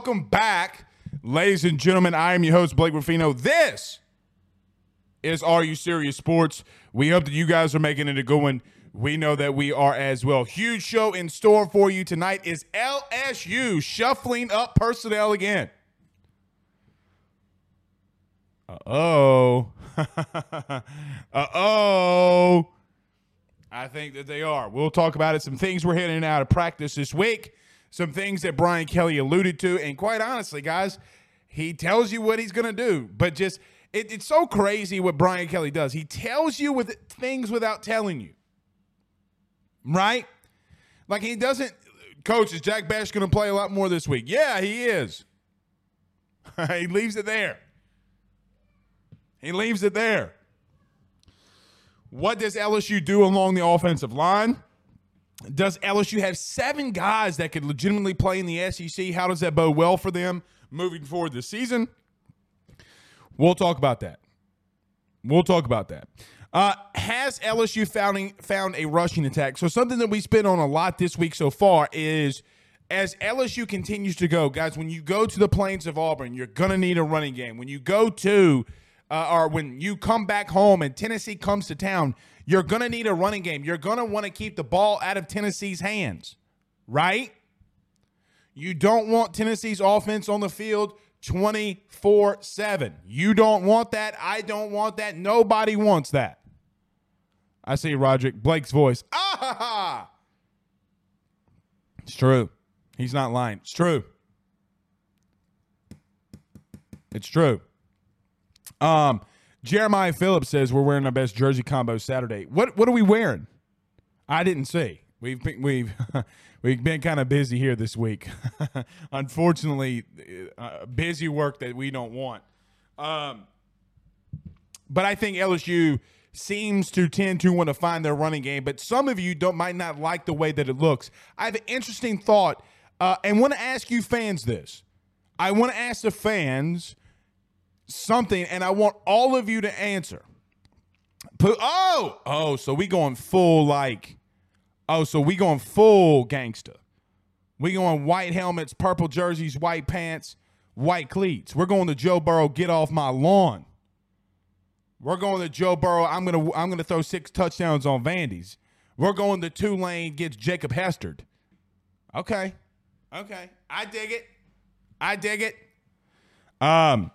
Welcome back, ladies and gentlemen. I am your host, Blake Ruffino. This is Are You Serious Sports. We hope that you guys are making it a good one. We know that we are as well. Huge show in store for you tonight is LSU shuffling up personnel again. Uh oh. uh oh. I think that they are. We'll talk about it. Some things we're hitting out of practice this week. Some things that Brian Kelly alluded to. And quite honestly, guys, he tells you what he's going to do. But just, it, it's so crazy what Brian Kelly does. He tells you with things without telling you. Right? Like he doesn't, coach, is Jack Bech going to play a lot more this week? Yeah, he is. he leaves it there. He leaves it there. What does LSU do along the offensive line? Does LSU have seven guys that could legitimately play in the SEC? How does that bode well for them moving forward this season? We'll talk about that. We'll talk about that. Uh, has LSU found, found a rushing attack? So, something that we spent on a lot this week so far is as LSU continues to go, guys, when you go to the plains of Auburn, you're going to need a running game. When you go to uh, or when you come back home and Tennessee comes to town, you're going to need a running game. You're going to want to keep the ball out of Tennessee's hands, right? You don't want Tennessee's offense on the field 24 7. You don't want that. I don't want that. Nobody wants that. I see Roderick Blake's voice. Ah ha ha! It's true. He's not lying. It's true. It's true. Um, Jeremiah Phillips says we're wearing our best jersey combo Saturday. What what are we wearing? I didn't see. We've been, we've we've been kind of busy here this week. Unfortunately, uh, busy work that we don't want. Um, but I think LSU seems to tend to want to find their running game. But some of you don't might not like the way that it looks. I have an interesting thought, uh, and want to ask you fans this. I want to ask the fans something, and I want all of you to answer. Put, oh, oh, so we going full like, oh, so we going full gangster. We going white helmets, purple jerseys, white pants, white cleats. We're going to Joe Burrow. Get off my lawn. We're going to Joe Burrow. I'm gonna I'm gonna throw six touchdowns on Vandy's. We're going to Tulane gets Jacob Hester. Okay, okay, I dig it. I dig it. Um,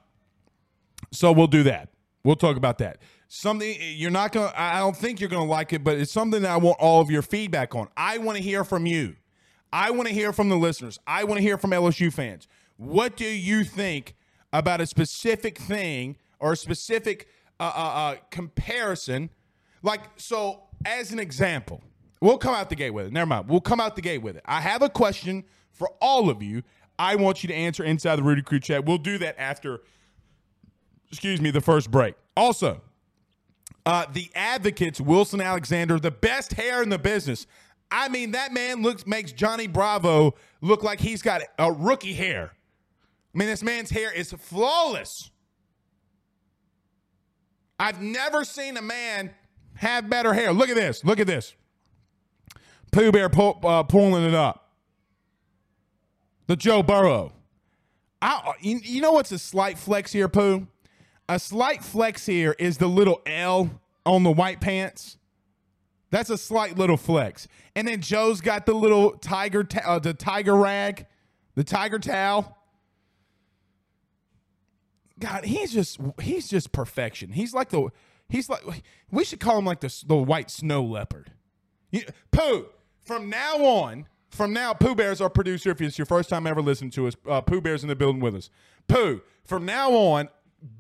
so we'll do that. We'll talk about that. Something you're not gonna. I don't think you're gonna like it, but it's something that I want all of your feedback on. I want to hear from you. I want to hear from the listeners. I want to hear from LSU fans. What do you think about a specific thing or a specific uh, uh, uh, comparison? Like, so as an example, we'll come out the gate with it. Never mind. We'll come out the gate with it. I have a question for all of you. I want you to answer inside the Rudy Crew chat. We'll do that after, excuse me, the first break. Also, uh, the Advocates, Wilson Alexander, the best hair in the business. I mean, that man looks makes Johnny Bravo look like he's got a rookie hair. I mean, this man's hair is flawless. I've never seen a man have better hair. Look at this. Look at this. Pooh Bear pull, uh, pulling it up. The Joe Burrow. I, you, know what's a slight flex here, Pooh? A slight flex here is the little L on the white pants. That's a slight little flex. And then Joe's got the little tiger, ta- uh, the tiger rag, the tiger towel. God, he's just he's just perfection. He's like the he's like we should call him like the the white snow leopard. You, Pooh, from now on, from now, Pooh Bear's our producer. If it's your first time ever listening to us, uh, Pooh Bear's in the building with us. Pooh, from now on,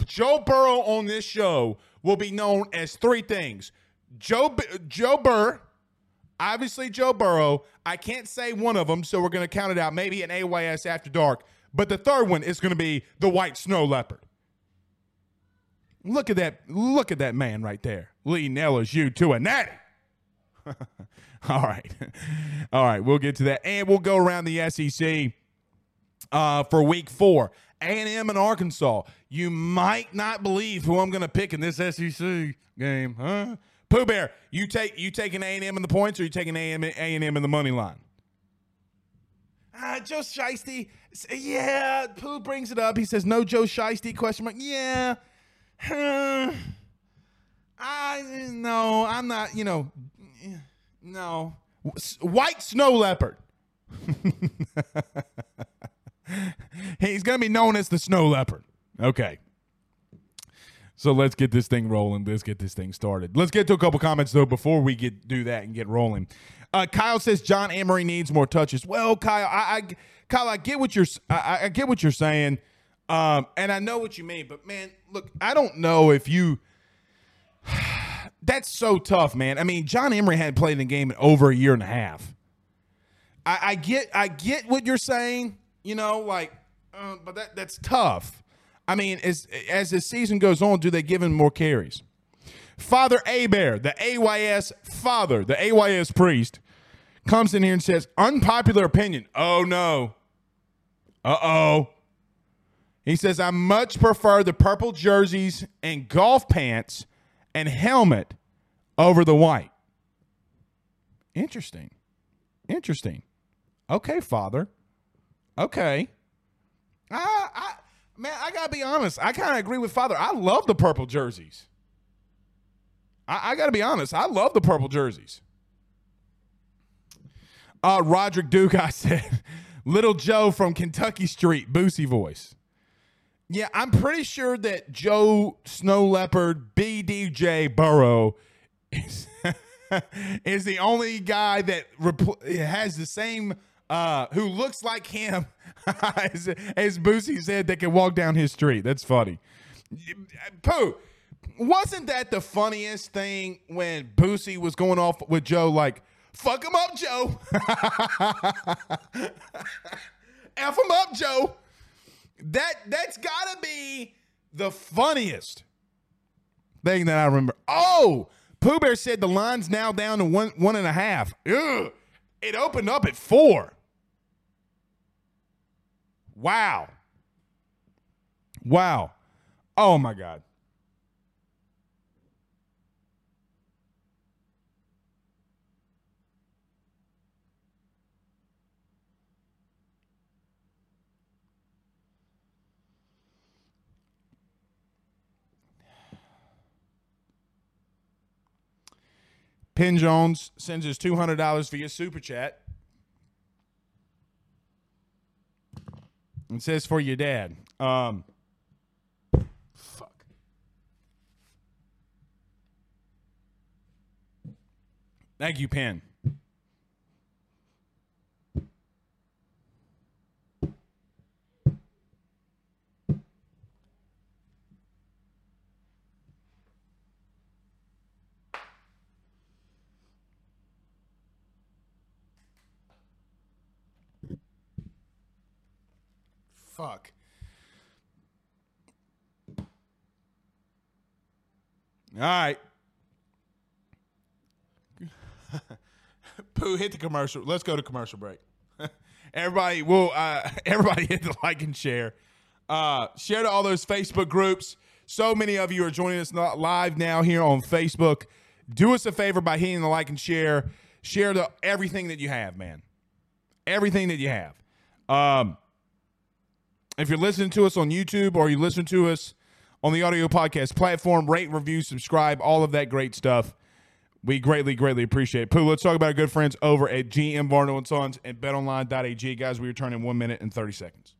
Joe Burrow on this show will be known as three things: Joe Joe Burr, obviously Joe Burrow. I can't say one of them, so we're going to count it out. Maybe an AYS after dark. But the third one is going to be the white snow leopard. Look at that! Look at that man right there, leading You to a natty. All right, all right. We'll get to that, and we'll go around the SEC uh, for Week Four. A&M and Arkansas. You might not believe who I'm going to pick in this SEC game, huh? Pooh Bear, you take you taking A&M in the points, or you taking A&M A&M in the money line? Ah, Joe Shiesty. Yeah, Pooh brings it up. He says, no Joe Shiesty, question mark. Yeah. I, no, I'm not, you know, no. White snow leopard. He's going to be known as the snow leopard. Okay. So let's get this thing rolling. Let's get this thing started. Let's get to a couple comments though before we get do that and get rolling. Uh, Kyle says John Emery needs more touches. Well, Kyle, I, I Kyle, I get what you're I, I get what you're saying, um, and I know what you mean. But man, look, I don't know if you. That's so tough, man. I mean, John Emery had played in the game in over a year and a half. I, I get, I get what you're saying. You know, like, uh, but that that's tough. I mean, as as the season goes on, do they give him more carries? Father Abear, the AYS father, the AYS priest, comes in here and says, unpopular opinion. Oh no. Uh oh. He says, I much prefer the purple jerseys and golf pants and helmet over the white. Interesting. Interesting. Okay, father. Okay. I, I man, I gotta be honest. I kind of agree with father. I love the purple jerseys. I, I gotta be honest. I love the purple jerseys. Uh, Roderick Duke, I said, Little Joe from Kentucky Street, Boosie voice. Yeah, I'm pretty sure that Joe Snow Leopard BDJ Burrow is, is the only guy that repl- has the same uh, who looks like him as, as Boosie said that can walk down his street. That's funny. Pooh, wasn't that the funniest thing when Boosie was going off with Joe like, fuck him up, Joe. F him up, Joe. That that's gotta be the funniest thing that I remember. Oh, Pooh Bear said the line's now down to one one and a half. Ugh. It opened up at four. Wow. Wow. Oh my God. Penn Jones sends us $200 via Super Chat. It says for your dad. Um, fuck. Thank you, Pen. Fuck. All right. Pooh, hit the commercial. Let's go to commercial break. everybody, will uh, everybody hit the like and share. Uh, share to all those Facebook groups. So many of you are joining us live now here on Facebook. Do us a favor by hitting the like and share. Share the everything that you have, man. Everything that you have. Um, if you're listening to us on YouTube or you listen to us on the audio podcast platform, rate, review, subscribe, all of that great stuff. We greatly, greatly appreciate it. Pooh, let's talk about our good friends over at GM Varno and Sons and betonline.ag. Guys, we return in one minute and 30 seconds.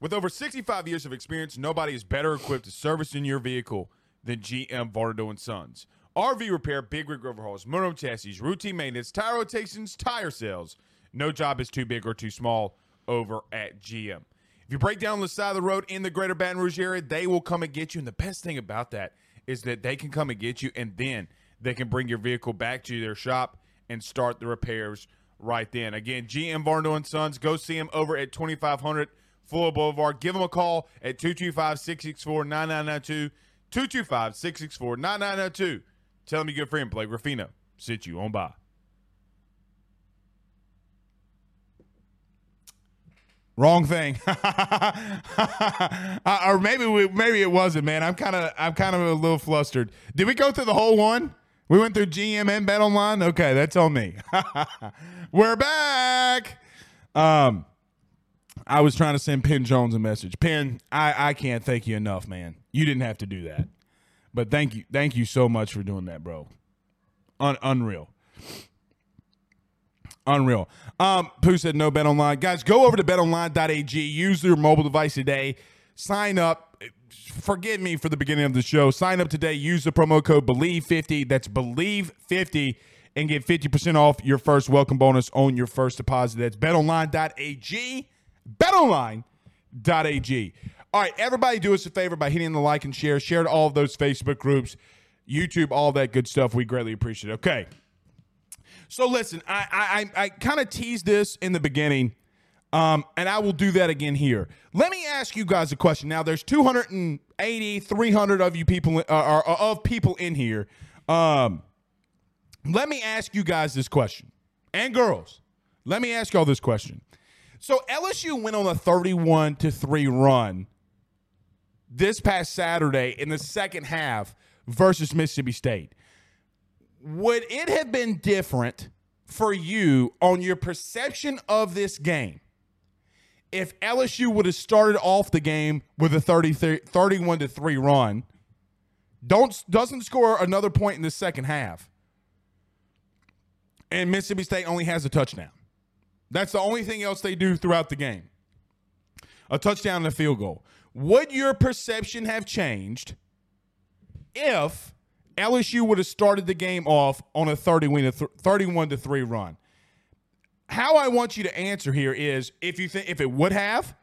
With over 65 years of experience, nobody is better equipped to service in your vehicle than GM Varno and Sons. RV repair, big rig overhauls, motorhome chassis, routine maintenance, tire rotations, tire sales. No job is too big or too small over at GM. If you break down the side of the road in the greater Baton Rouge area, they will come and get you. And the best thing about that is that they can come and get you and then they can bring your vehicle back to their shop and start the repairs right then. Again, GM Varno and Sons, go see them over at 2500 Fuller Boulevard. Give them a call at 225 664 9992. 225 664 9992. Tell them your good friend Blake Ruffino sit you on by. Wrong thing, uh, or maybe we, maybe it wasn't. Man, I'm kind of I'm kind of a little flustered. Did we go through the whole one? We went through GM and Bet Online. Okay, that's on me. We're back. Um, I was trying to send Penn Jones a message. Penn, I I can't thank you enough, man. You didn't have to do that, but thank you thank you so much for doing that, bro. Un- unreal. Unreal. Um, Pooh said no bet online. Guys, go over to betonline.ag. Use your mobile device today. Sign up. Forgive me for the beginning of the show. Sign up today. Use the promo code Believe50. That's Believe50 and get 50% off your first welcome bonus on your first deposit. That's betonline.ag. Betonline.ag. All right, everybody do us a favor by hitting the like and share. Share to all of those Facebook groups, YouTube, all that good stuff. We greatly appreciate it. Okay. So listen, I I, I kind of teased this in the beginning, um, and I will do that again here. Let me ask you guys a question. Now, there's 280, 300 of you people uh, uh, of people in here. Um, let me ask you guys this question, and girls, let me ask y'all this question. So LSU went on a 31 to three run this past Saturday in the second half versus Mississippi State would it have been different for you on your perception of this game if LSU would have started off the game with a 30, 31 to 3 run, don't doesn't score another point in the second half, and Mississippi State only has a touchdown. That's the only thing else they do throughout the game. A touchdown and a field goal. Would your perception have changed if LSU would have started the game off on a 31 to 31 to 3 run. How I want you to answer here is if you think if it would have,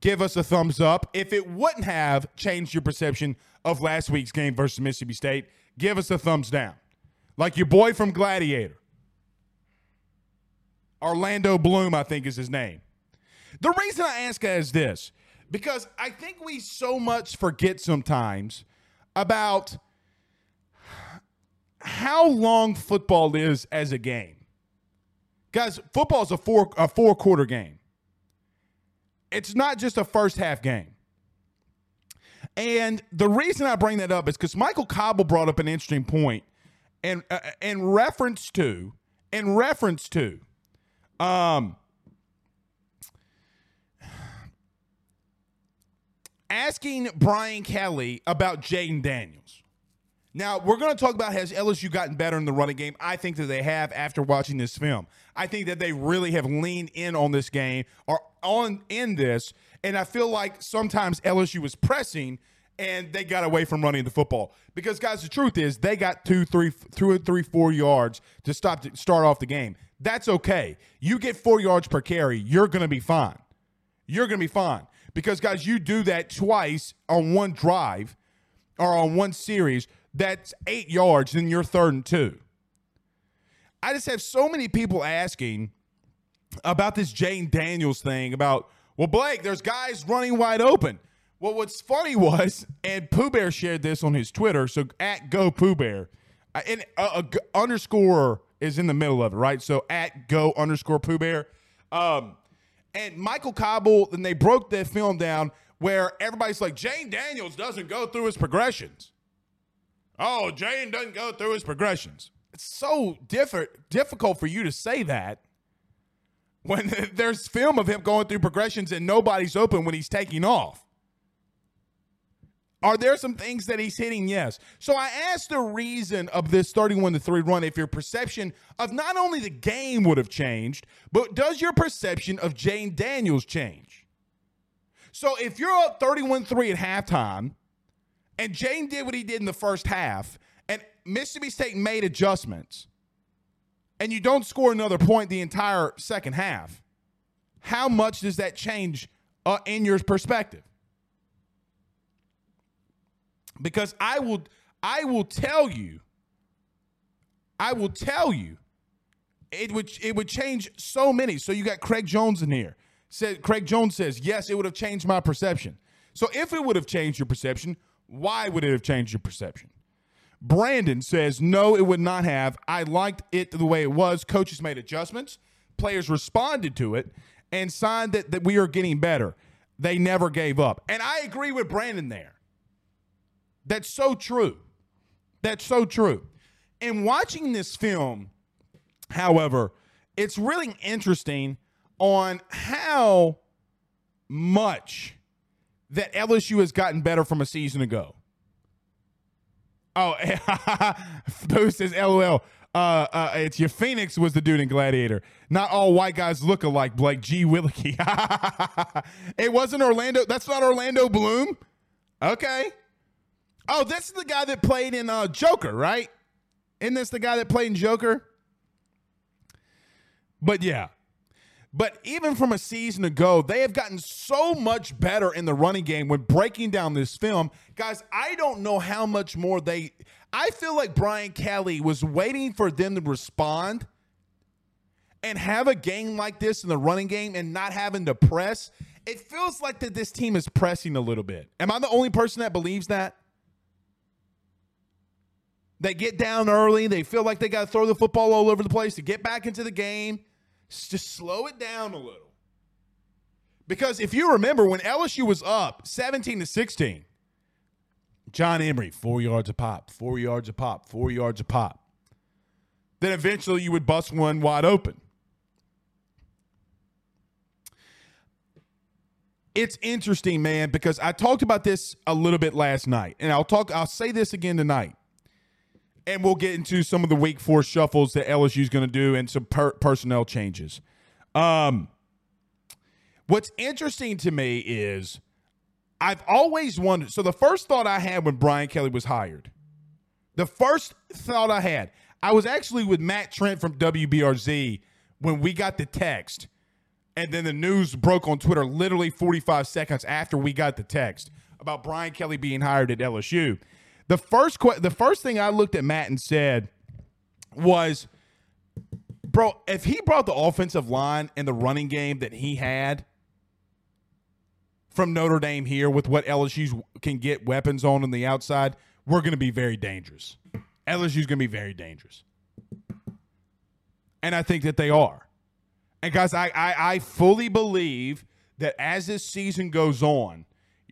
give us a thumbs up. If it wouldn't have changed your perception of last week's game versus Mississippi State, give us a thumbs down. Like your boy from Gladiator. Orlando Bloom, I think is his name. The reason I ask is this because I think we so much forget sometimes about – how long football is as a game. Guys, football is a four a four quarter game. It's not just a first half game. And the reason I bring that up is because Michael Cobble brought up an interesting point, and uh, in reference to, in reference to, um, asking Brian Kelly about Jayden Daniels. Now, we're going to talk about has LSU gotten better in the running game? I think that they have after watching this film. I think that they really have leaned in on this game or on in this, and I feel like sometimes LSU was pressing and they got away from running the football. Because guys, the truth is they got two, three, two, three, four yards to stop to start off the game. That's okay. You get four yards per carry, you're gonna be fine. You're gonna be fine. Because guys, you do that twice on one drive or on one series, that's eight yards, then you're third and two. I just have so many people asking about this Jayden Daniels thing about, well, Blake, there's guys running wide open. Well, what's funny was, and Pooh Bear shared this on his Twitter, so at Go Pooh Bear, uh, and uh, underscore is in the middle of it, right? So at Go underscore Pooh Bear. Um, and Michael Cobble, and they broke the film down where everybody's like, Jayden Daniels doesn't go through his progressions. Oh, Jayden doesn't go through his progressions. It's so different, difficult for you to say that when there's film of him going through progressions and nobody's open when he's taking off. Are there some things that he's hitting? Yes. So I asked the reason of this 31 to 3 run if your perception of not only the game would have changed, but does your perception of Jayden Daniels change? So if you're up 31 3 at halftime and Jayden did what he did in the first half and Mississippi State made adjustments and you don't score another point the entire second half, how much does that change uh, in your perspective? because I will I will tell you I will tell you it would it would change so many. So you got Craig Jones in here. Said Craig Jones says, "Yes, it would have changed my perception." So if it would have changed your perception, why would it have changed your perception? Brandon says, "No, it would not have. I liked it the way it was. Coaches made adjustments, players responded to it and signed that that we are getting better. They never gave up." And I agree with Brandon there. That's so true. That's so true. In watching this film, however, it's really interesting on how much that LSU has gotten better from a season ago. Oh, Boo says, LOL. Uh, uh, it's your Phoenix was the dude in Gladiator. Not all white guys look alike, Blake G. Willicky. it wasn't Orlando. That's not Orlando Bloom. Okay. Oh, this is the guy that played in uh, Joker, right? Isn't this the guy that played in Joker? But yeah. But even from a season ago, they have gotten so much better in the running game when breaking down this film. Guys, I don't know how much more they. I feel like Brian Kelly was waiting for them to respond and have a game like this in the running game and not having to press. It feels like that this team is pressing a little bit. Am I the only person that believes that? They get down early. They feel like they got to throw the football all over the place to get back into the game. Just slow it down a little. Because if you remember when LSU was up 17 to 16, John Emery, four yards a pop, four yards a pop, four yards a pop. Then eventually you would bust one wide open. It's interesting, man, because I talked about this a little bit last night, and I'll talk. I'll say this again tonight and we'll get into some of the Wake Forest shuffles that LSU is going to do and some per- personnel changes. Um, what's interesting to me is I've always wondered. So the first thought I had when Brian Kelly was hired, the first thought I had, I was actually with Matt Trent from WBRZ when we got the text, and then the news broke on Twitter literally 45 seconds after we got the text about Brian Kelly being hired at LSU. The first que- the first thing I looked at Matt and said was, bro, if he brought the offensive line and the running game that he had from Notre Dame here with what LSU can get weapons on on the outside, we're going to be very dangerous. LSU's going to be very dangerous. And I think that they are. And guys, I, I, I fully believe that as this season goes on,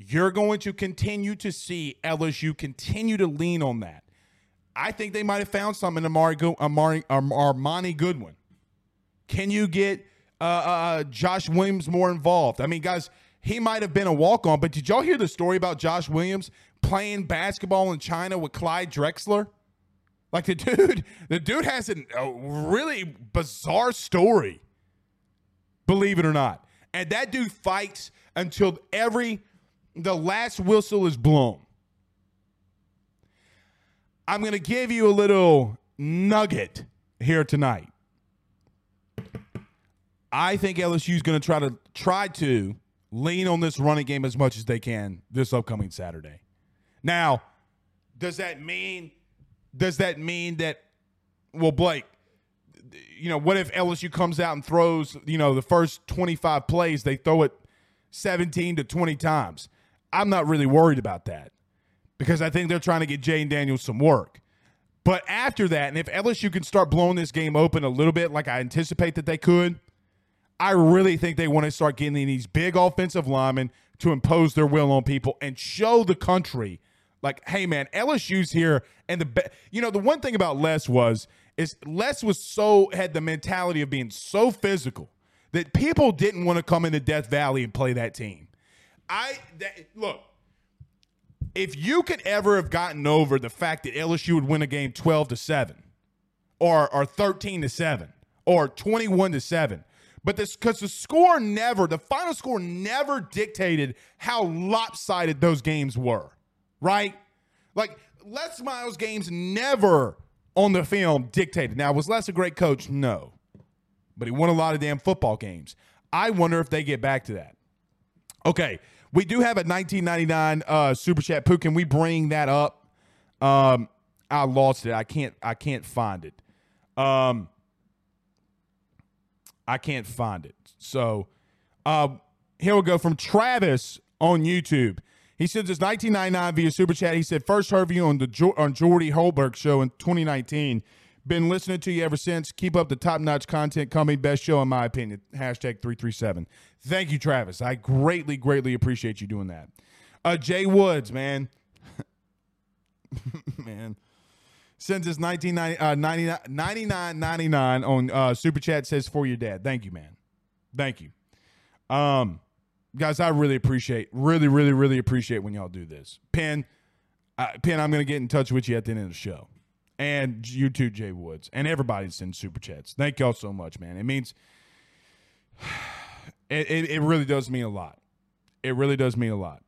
you're going to continue to see LSU continue to lean on that. I think they might have found something in Amari, Amari, Armoni Goodwin. Can you get uh, uh, uh, Josh Williams more involved? I mean, guys, he might have been a walk on, but did y'all hear the story about Josh Williams playing basketball in China with Clyde Drexler? Like the dude, the dude has a really bizarre story, believe it or not. And that dude fights until every the last whistle is blown. I'm going to give you a little nugget here tonight. I think LSU is going to try to try to lean on this running game as much as they can this upcoming Saturday. Now, does that mean does that mean that well Blake you know what if LSU comes out and throws you know the first 25 plays they throw it 17 to 20 times I'm not really worried about that because I think they're trying to get Jayden Daniels some work but after that and if LSU can start blowing this game open a little bit like I anticipate that they could I really think they want to start getting these big offensive linemen to impose their will on people and show the country, like, hey man, LSU's here. And the be- you know the one thing about Les was is Les was so had the mentality of being so physical that people didn't want to come into Death Valley and play that team. I that, look. If you could ever have gotten over the fact that LSU would win a game 12 to 7 or or 13 to 7 or 21 to 7 but this because the score never, the final score never dictated how lopsided those games were, right? Like Les Miles games never on the film dictated. Now, was Les a great coach? No. But he won a lot of damn football games. I wonder if they get back to that. Okay. We do have a 1999 uh, super chat. Pooh, can we bring that up? Um, I lost it. I can't. I can't find it. Um, I can't find it. So uh, here we go from Travis on YouTube. He sends us 1999 via super chat. He said first heard you on the on Jordy Holberg show in 2019. Been listening to you ever since. Keep up the top notch content coming. Best show in my opinion. Hashtag 337. Thank you, Travis. I greatly, greatly appreciate you doing that. Uh, Jay Woods, man. man sends us 99.99 uh, on uh, super chat says for your dad thank you man thank you um guys i really appreciate really really really appreciate when y'all do this Pen, uh, Pen, i'm gonna get in touch with you at the end of the show and you too jay woods and everybody sends super chats thank y'all so much man it means it, it, it really does mean a lot it really does mean a lot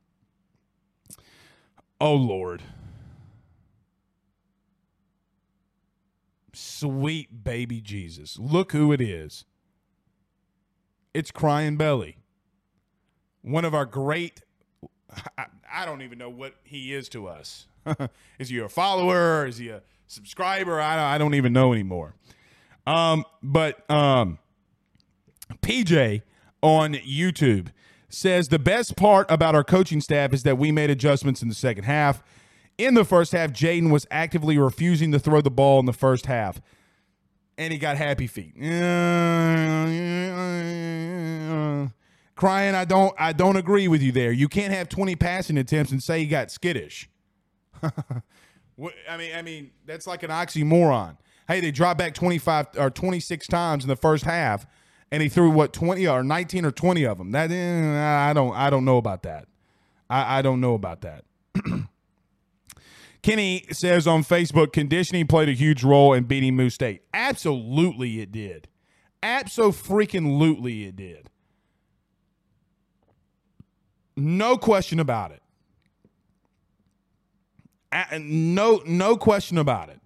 oh lord Sweet baby Jesus. Look who it is. It's Crying Belly. One of our great, I, I don't even know what he is to us. is he a follower? Is he a subscriber? I don't, I don't even know anymore. Um, but um, PJ on YouTube says the best part about our coaching staff is that we made adjustments in the second half in the first half, Jayden was actively refusing to throw the ball in the first half, and he got happy feet. Crying, I don't, I don't agree with you there. You can't have 20 passing attempts and say he got skittish. I mean, I mean that's like an oxymoron. Hey, they dropped back 25 or 26 times in the first half, and he threw what 20 or 19 or 20 of them. That eh, I don't, I don't know about that. I, I don't know about that. Kenny says on Facebook, conditioning played a huge role in beating Moose State. Absolutely, it did. Absolutely, it did. No question about it. No, no question about it.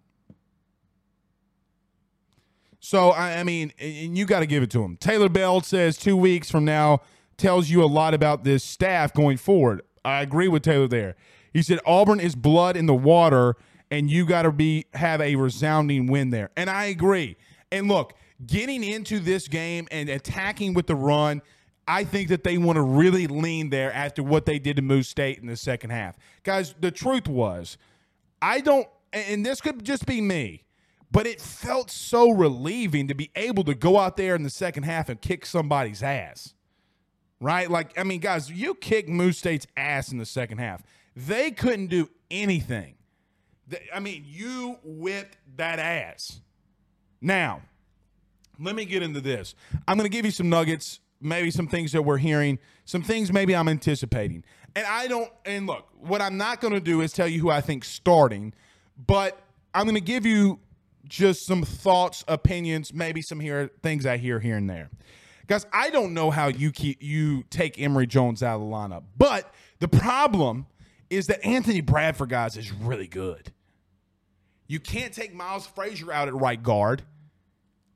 So I, mean, and you got to give it to him. Taylor Bell says two weeks from now tells you a lot about this staff going forward. I agree with Taylor there. He said Auburn is blood in the water, and you got to be have a resounding win there. And I agree. And look, getting into this game and attacking with the run, I think that they want to really lean there after what they did to Moose State in the second half. Guys, the truth was, I don't, and this could just be me, but it felt so relieving to be able to go out there in the second half and kick somebody's ass. Right? Like, I mean, guys, you kick Moose State's ass in the second half. They couldn't do anything. I mean, you whipped that ass. Now, let me get into this. I'm going to give you some nuggets, maybe some things that we're hearing, some things maybe I'm anticipating. And I don't, and look, what I'm not going to do is tell you who I think starting, but I'm going to give you just some thoughts, opinions, maybe some here things I hear here and there. Guys, I don't know how you keep you take Emery Jones out of the lineup, but the problem is that Anthony Bradford, guys, is really good. You can't take Miles Frazier out at right guard.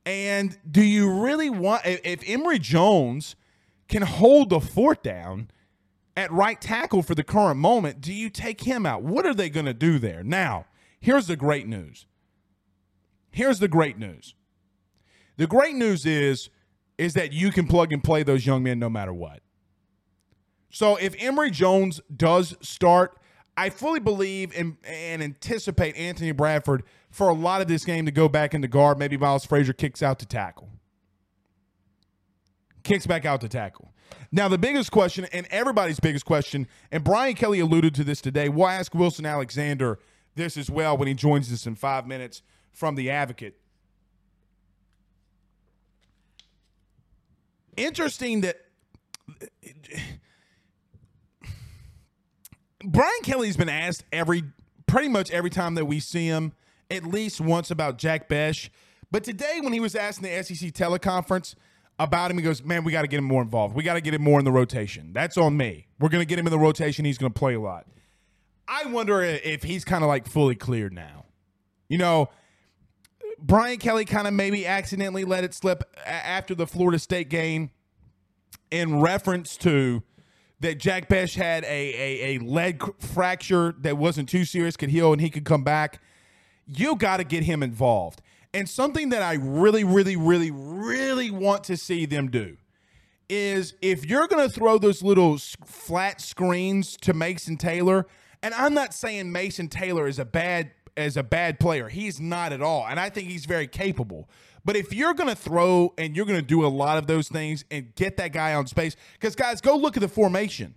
And do you really want if Emery Jones can hold the fort down at right tackle for the current moment, do you take him out? What are they going to do there? Now, here's the great news. Here's the great news. The great news is is that you can plug and play those young men no matter what. So if Emery Jones does start, I fully believe and, and anticipate Anthony Bradford for a lot of this game to go back into guard. Maybe Miles Frazier kicks out to tackle. Kicks back out to tackle. Now, the biggest question, and everybody's biggest question, and Brian Kelly alluded to this today. We'll ask Wilson Alexander this as well when he joins us in five minutes from the Advocate. Interesting that Brian Kelly's been asked every pretty much every time that we see him at least once about Jack Bech. But today, when he was asked in the SEC teleconference about him, he goes, Man, we got to get him more involved. We got to get him more in the rotation. That's on me. We're going to get him in the rotation. He's going to play a lot. I wonder if he's kind of like fully cleared now. You know, Brian Kelly kind of maybe accidentally let it slip after the Florida State game in reference to that Jack Bech had a, a, a leg fracture that wasn't too serious, could heal, and he could come back. You got to get him involved. And something that I really, really, really, really want to see them do is if you're going to throw those little flat screens to Mason Taylor, and I'm not saying Mason Taylor is a bad as a bad player. He's not at all. And I think he's very capable. But if you're going to throw and you're going to do a lot of those things and get that guy on space, because guys, go look at the formation.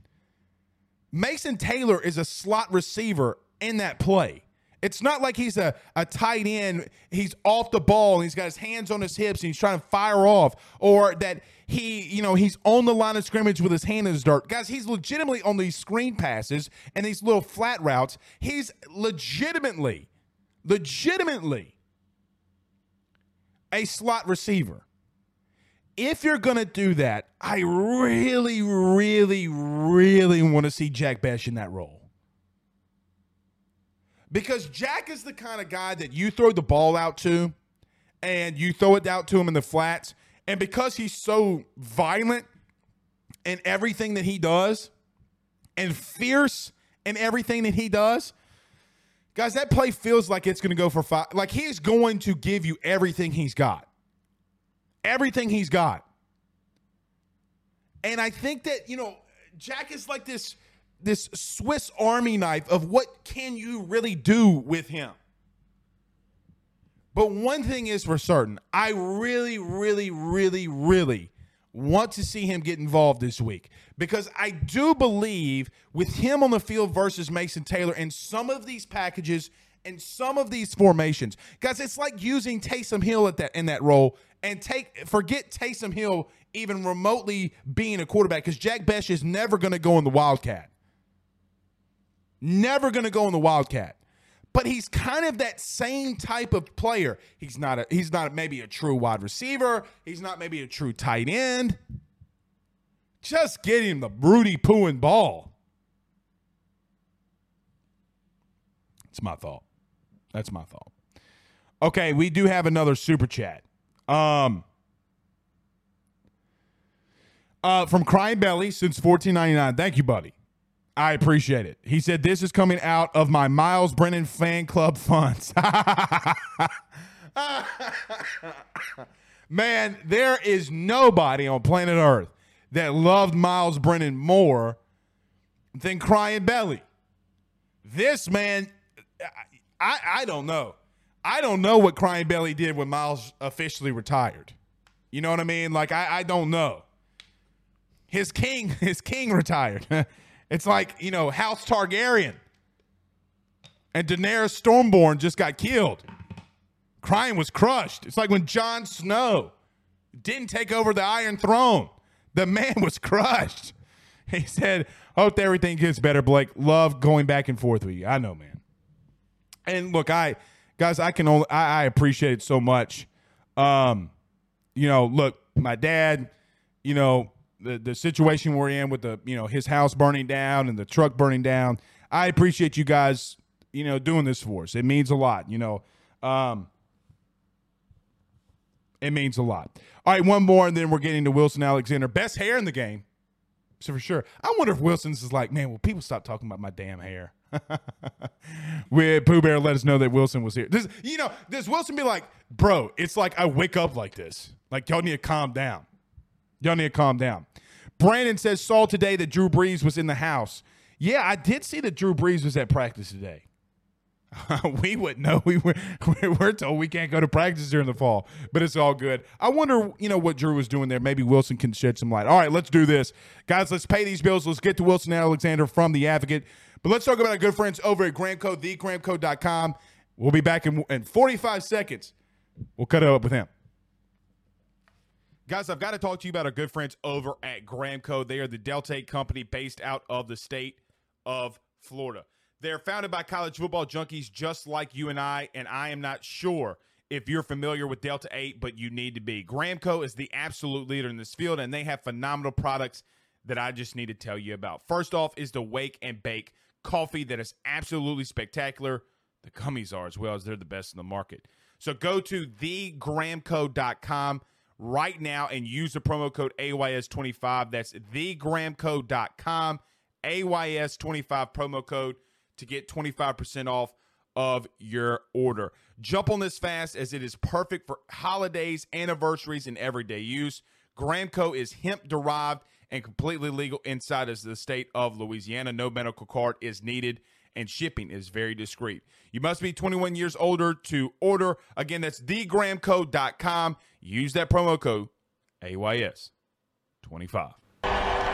Mason Taylor is a slot receiver in that play. It's not like he's a, a tight end. He's off the ball and he's got his hands on his hips and he's trying to fire off, or that he, you know, he's on the line of scrimmage with his hand in his dirt. Guys, he's legitimately on these screen passes and these little flat routes. He's legitimately, legitimately a slot receiver. If you're going to do that, I really, really, really want to see Jack Bech in that role. Because Jack is the kind of guy that you throw the ball out to and you throw it out to him in the flats. And because he's so violent in everything that he does and fierce in everything that he does, guys, that play feels like it's going to go for five. Like he's going to give you everything he's got. Everything he's got. And I think that, you know, Jack is like this this Swiss Army knife of what can you really do with him. But one thing is for certain, I really, really, really, really want to see him get involved this week because I do believe with him on the field versus Mason Taylor and some of these packages and some of these formations, guys, it's like using Taysom Hill at that in that role and take forget Taysom Hill even remotely being a quarterback because Jack Bech is never going to go in the Wildcat. Never going to go in the Wildcat. But he's kind of that same type of player. He's not a he's not maybe a true wide receiver. He's not maybe a true tight end. Just get him the broody pooing ball. It's my thought. That's my thought. Okay, we do have another super chat. Um uh from Crying Belly since 1499. Thank you, buddy. I appreciate it. He said, This is coming out of my Myles Brennan fan club funds. Man, there is nobody on planet Earth that loved Myles Brennan more than Crying Belly. This man, I, I don't know. I don't know what Crying Belly did when Miles officially retired. You know what I mean? Like I, I don't know. His king, his king retired. It's like, you know, House Targaryen and Daenerys Stormborn just got killed. Crying was crushed. It's like when Jon Snow didn't take over the Iron Throne. The man was crushed. He said, Hope everything gets better, Blake. Love going back and forth with you. I know, man. And look, I guys, I can only I, I appreciate it so much. Um, you know, look, my dad, you know, the, the situation we're in with the you know his house burning down and the truck burning down. I appreciate you guys you know, doing this for us. It means a lot, you know. Um, it means a lot. All right, one more, and then we're getting to Wilson Alexander. Best hair in the game. So for sure. I wonder if Wilson's is like, man, will people stop talking about my damn hair? With Pooh Bear let us know that Wilson was here. Does you know, does Wilson be like, bro, it's like I wake up like this. Like y'all need to calm down. Y'all need to calm down. Brandon says saw today that Drew Brees was in the house. Yeah, I did see that Drew Brees was at practice today. we would know. We were we're told we can't go to practice during the fall, but it's all good. I wonder, you know, what Drew was doing there. Maybe Wilson can shed some light. All right, let's do this, guys. Let's pay these bills. Let's get to Wilson Alexander from the Advocate. But let's talk about our good friends over at Gramco, thegramco.com. We'll be back in, in 45 seconds. We'll cut it up with him. Guys, I've got to talk to you about our good friends over at Gramco. They are the Delta 8 company based out of the state of Florida. They're founded by college football junkies just like you and I, and I am not sure if you're familiar with Delta 8, but you need to be. Gramco is the absolute leader in this field, and they have phenomenal products that I just need to tell you about. First off is the Wake and Bake coffee that is absolutely spectacular. The gummies are as well as they're the best in the market. So go to thegramco.com right now and use the promo code AYS25. That's thegramco.com, AYS25 promo code to get 25% off of your order. Jump on this fast as it is perfect for holidays, anniversaries, and everyday use. Gramco is hemp derived and completely legal inside of the state of Louisiana. No medical card is needed and shipping is very discreet. You must be 21 years older to order. Again, that's thegramco.com. Use that promo code AYS25.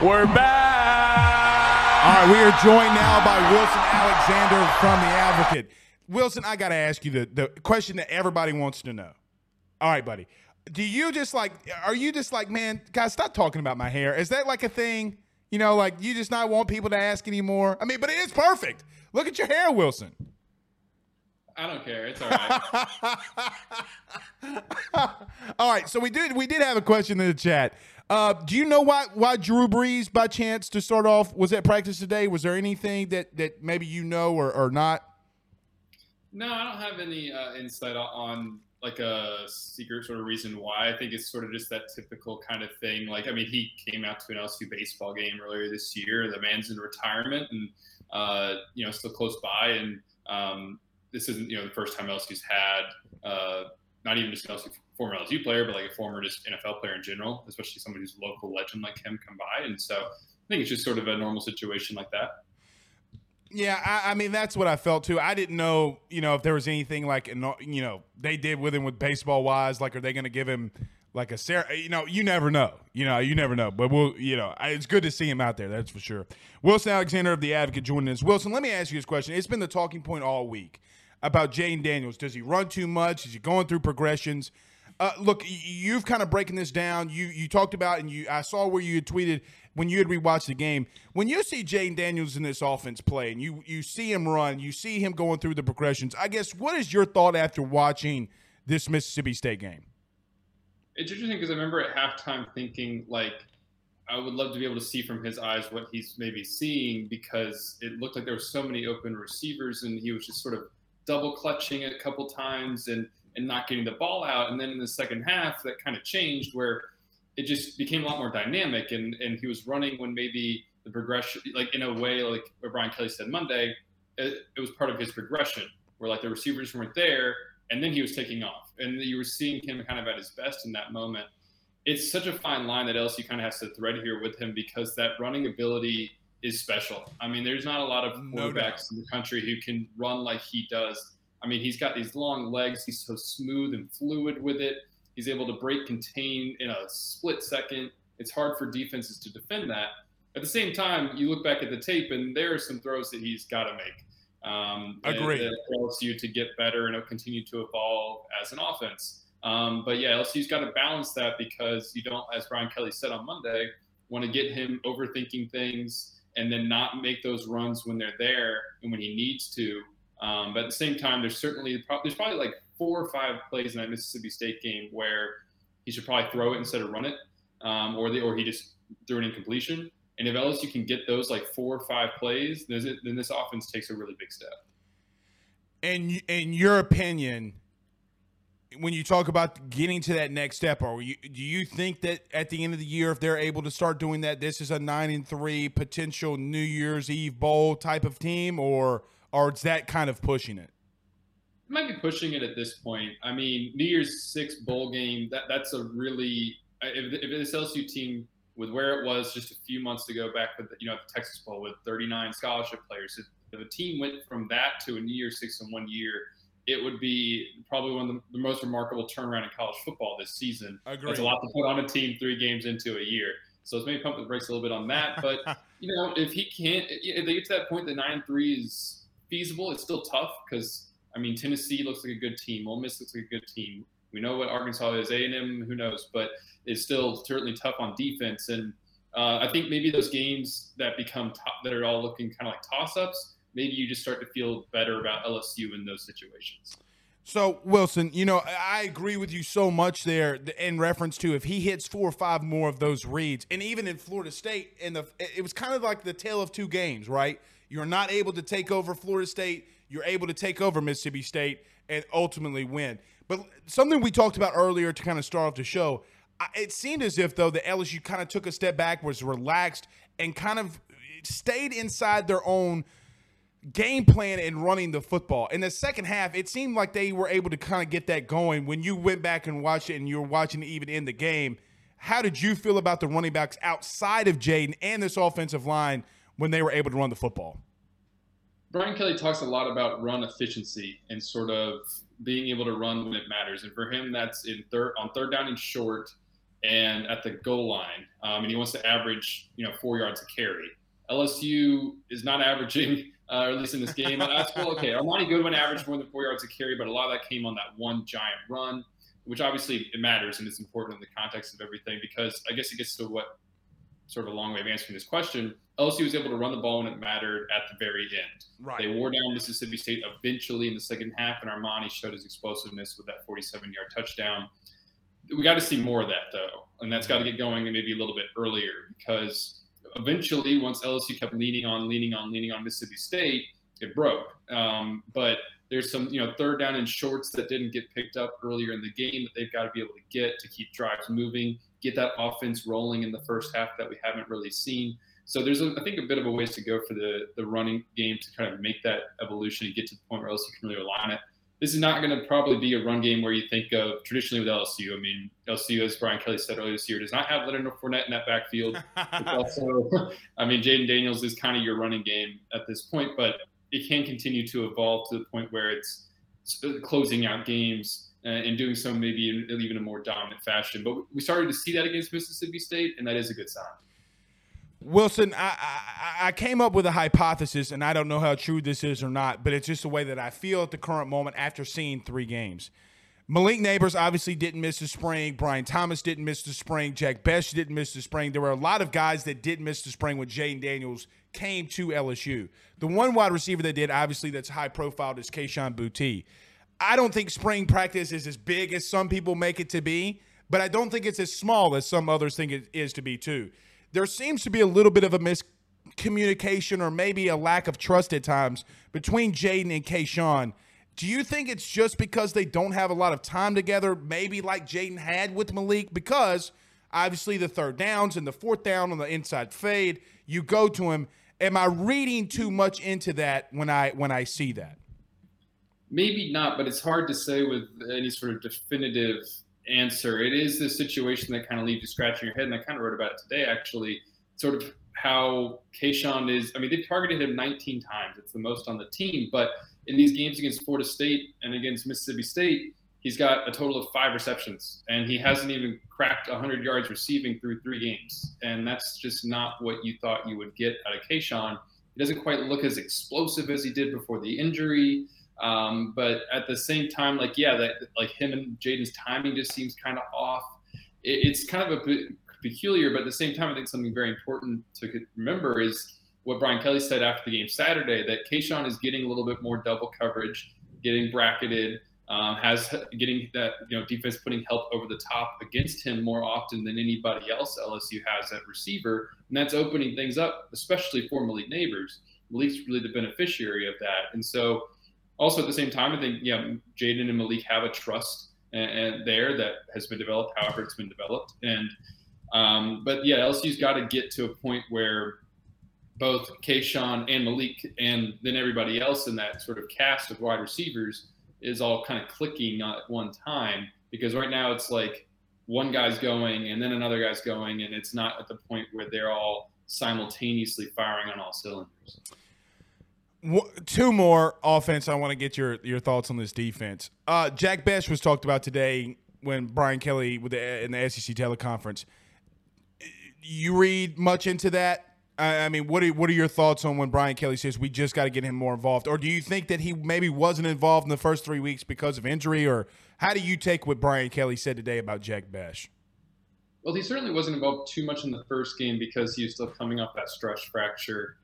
We're back. All right, we are joined now by Wilson Alexander from The Advocate. Wilson, I got to ask you the, the question that everybody wants to know. All right, buddy. Do you just like, are you just like, man, guys, stop talking about my hair? Is that like a thing? You know, like you just not want people to ask anymore? I mean, but it is perfect. Look at your hair, Wilson. I don't care. It's all right. all right. So we did we did have a question in the chat. Uh, do you know why why Drew Brees, by chance, to start off, was at practice today? Was there anything that that maybe you know or, or not? No, I don't have any uh, insight on like a secret sort of reason why. I think it's sort of just that typical kind of thing. Like, I mean, he came out to an LSU baseball game earlier this year. The man's in retirement and uh, you know still close by, and um, this isn't you know the first time LSU's had uh, not even just an LSU former LSU player, but like a former just NFL player in general, especially somebody who's a local legend like him come by. And so I think it's just sort of a normal situation like that. Yeah, I, I, mean that's what I felt too. I didn't know, you know, if there was anything like, you know, they did with him with baseball wise. Like, are they going to give him like a Sarah? You know, you never know. You know, you never know. But we'll, you know, it's good to see him out there. That's for sure. Wilson Alexander of the Advocate joining us. Wilson, let me ask you this question. It's been the talking point all week about Jayden Daniels. Does he run too much? Is he going through progressions? Uh, look, you've kind of breaking this down. You you talked about and you I saw where you had tweeted when you had rewatched the game. When you see Jayden Daniels in this offense play and you you see him run, you see him going through the progressions. I guess what is your thought after watching this Mississippi State game? It's interesting because I remember at halftime thinking like I would love to be able to see from his eyes what he's maybe seeing because it looked like there were so many open receivers and he was just sort of double clutching it a couple times and and not getting the ball out. And then in the second half, that kind of changed where it just became a lot more dynamic. And, and he was running when maybe the progression, like in a way, like what Brian Kelly said Monday, it, it was part of his progression where like the receivers weren't there and then he was taking off. And you were seeing him kind of at his best in that moment. It's such a fine line that LSU kind of has to thread here with him because that running ability is special. I mean, there's not a lot of quarterbacks no in the country who can run like he does I mean, he's got these long legs. He's so smooth and fluid with it. He's able to break contain in a split second. It's hard for defenses to defend that. At the same time, you look back at the tape, and there are some throws that he's got to make. Um, Agree. That LSU to get better and continue to evolve as an offense. Um, but yeah, LSU's got to balance that because you don't, as Brian Kelly said on Monday, want to get him overthinking things and then not make those runs when they're there and when he needs to. Um, but at the same time, there's certainly there's probably like four or five plays in that Mississippi State game where he should probably throw it instead of run it, um, or the, or he just threw an incompletion. And if LSU can get those like four or five plays, then this offense takes a really big step. And in your opinion, when you talk about getting to that next step, are you do you think that at the end of the year, if they're able to start doing that, this is a nine and three potential New Year's Eve bowl type of team, or or is that kind of pushing it? might be pushing it at this point. I mean, New Year's Six bowl game that that's a really if, if this LSU team with where it was just a few months ago back with you know the Texas Bowl with 39 scholarship players, if a team went from that to a New Year's Six in one year, it would be probably one of the, the most remarkable turnaround in college football this season. Agreed. It's a lot to put on a team three games into a year. So it's maybe pump the brakes a little bit on that. But you know, if he can't, if they get to that point, the nine three is feasible. It's still tough because I mean, Tennessee looks like a good team. Ole Miss looks like a good team. We know what Arkansas is. A and M, who knows? But it's still certainly tough on defense. And uh, I think maybe those games that become top, that are all looking kind of like toss ups. Maybe you just start to feel better about LSU in those situations. So Wilson, you know, I agree with you so much there in reference to if he hits four or five more of those reads, and even in Florida State, in the it was kind of like the tale of two games, right? You're not able to take over Florida State you're able to take over Mississippi State and ultimately win. But something we talked about earlier to kind of start off the show, it seemed as if though the LSU kind of took a step back, was relaxed, and kind of stayed inside their own game plan and running the football. In the second half, it seemed like they were able to kind of get that going. When you went back and watched it, and you were watching even in the game, how did you feel about the running backs outside of Jayden and this offensive line when they were able to run the football? Brian Kelly talks a lot about run efficiency and sort of being able to run when it matters. And for him, that's in third on third down and short, and at the goal line. Um, and he wants to average, you know, four yards a carry. LSU is not averaging, uh, or at least in this game. That's well, okay. Armoni Goodwin averaged more than four yards a carry, but a lot of that came on that one giant run, which obviously it matters and it's important in the context of everything because I guess it gets to what sort of a long way of answering this question. LSU was able to run the ball when it mattered at the very end. Right. They wore down Mississippi State eventually in the second half, and Armoni showed his explosiveness with that 47 yard touchdown. We got to see more of that, though, and that's got to get going and maybe a little bit earlier because eventually, once LSU kept leaning on, leaning on, leaning on Mississippi State, it broke. Um, but there's some, you know, third down and shorts that didn't get picked up earlier in the game that they've got to be able to get to keep drives moving, get that offense rolling in the first half that we haven't really seen. So there's, a, I think, a bit of a ways to go for the the running game to kind of make that evolution and get to the point where LSU can really rely on it. This is not going to probably be a run game where you think of traditionally with LSU. I mean, LSU, as Brian Kelly said earlier this year, does not have Leonard Fournette in that backfield. also, I mean, Jayden Daniels is kind of your running game at this point, but it can continue to evolve to the point where it's closing out games uh, and doing so maybe in even a more dominant fashion. But we started to see that against Mississippi State, and that is a good sign. Wilson, I, I, I, came up with a hypothesis, and I don't know how true this is or not, but it's just the way that I feel at the current moment after seeing three games. Malik Nabers obviously didn't miss the spring. Brian Thomas didn't miss the spring. Jack Bech didn't miss the spring. There were a lot of guys that didn't miss the spring with Jayden Daniels came to LSU. The one wide receiver that did, obviously, that's high profile is Kayshon Boutte. I don't think spring practice is as big as some people make it to be, but I don't think it's as small as some others think it is to be, too there seems to be a little bit of a miscommunication or maybe a lack of trust at times between Jayden and Kayshon. Do you think it's just because they don't have a lot of time together, maybe like Jayden had with Malik? Because obviously the third downs and the fourth down on the inside fade, you go to him. Am I reading too much into that when I when I see that? Maybe not, but it's hard to say with any sort of definitive answer. It is the situation that kind of leaves you scratching your head, and I kind of wrote about it today actually. Sort of how Kayshon is. I mean, they've targeted him 19 times. It's the most on the team, but in these games against Florida State and against Mississippi State, he's got a total of five receptions, and he hasn't even cracked 100 yards receiving through three games. And that's just not what you thought you would get out of Kayshon. He doesn't quite look as explosive as he did before the injury. Um, but at the same time, like yeah, that like him and Jayden's timing just seems kind of off. It, it's kind of a bit peculiar, but at the same time, I think something very important to remember is what Brian Kelly said after the game Saturday that Kayshon is getting a little bit more double coverage, getting bracketed, um, has getting that you know defense putting help over the top against him more often than anybody else LSU has at receiver, and that's opening things up, especially for Malik Nabers. Malik's really the beneficiary of that, and so Also, at the same time, I think yeah, Jayden and Malik have a trust and, and there that has been developed, however it's been developed, and um, but yeah, LSU's got to get to a point where both Kayshon and Malik and then everybody else in that sort of cast of wide receivers is all kind of clicking at one time because right now it's like one guy's going and then another guy's going and it's not at the point where they're all simultaneously firing on all cylinders. Two more offense. I want to get your your thoughts on this defense. Uh, Jack Bech was talked about today when Brian Kelly with the, in the SEC teleconference. You read much into that? I mean, what are what are your thoughts on when Brian Kelly says we just got to get him more involved, or do you think that he maybe wasn't involved in the first three weeks because of injury, or how do you take what Brian Kelly said today about Jack Bech? Well, he certainly wasn't involved too much in the first game because he was still coming off that stress fracture.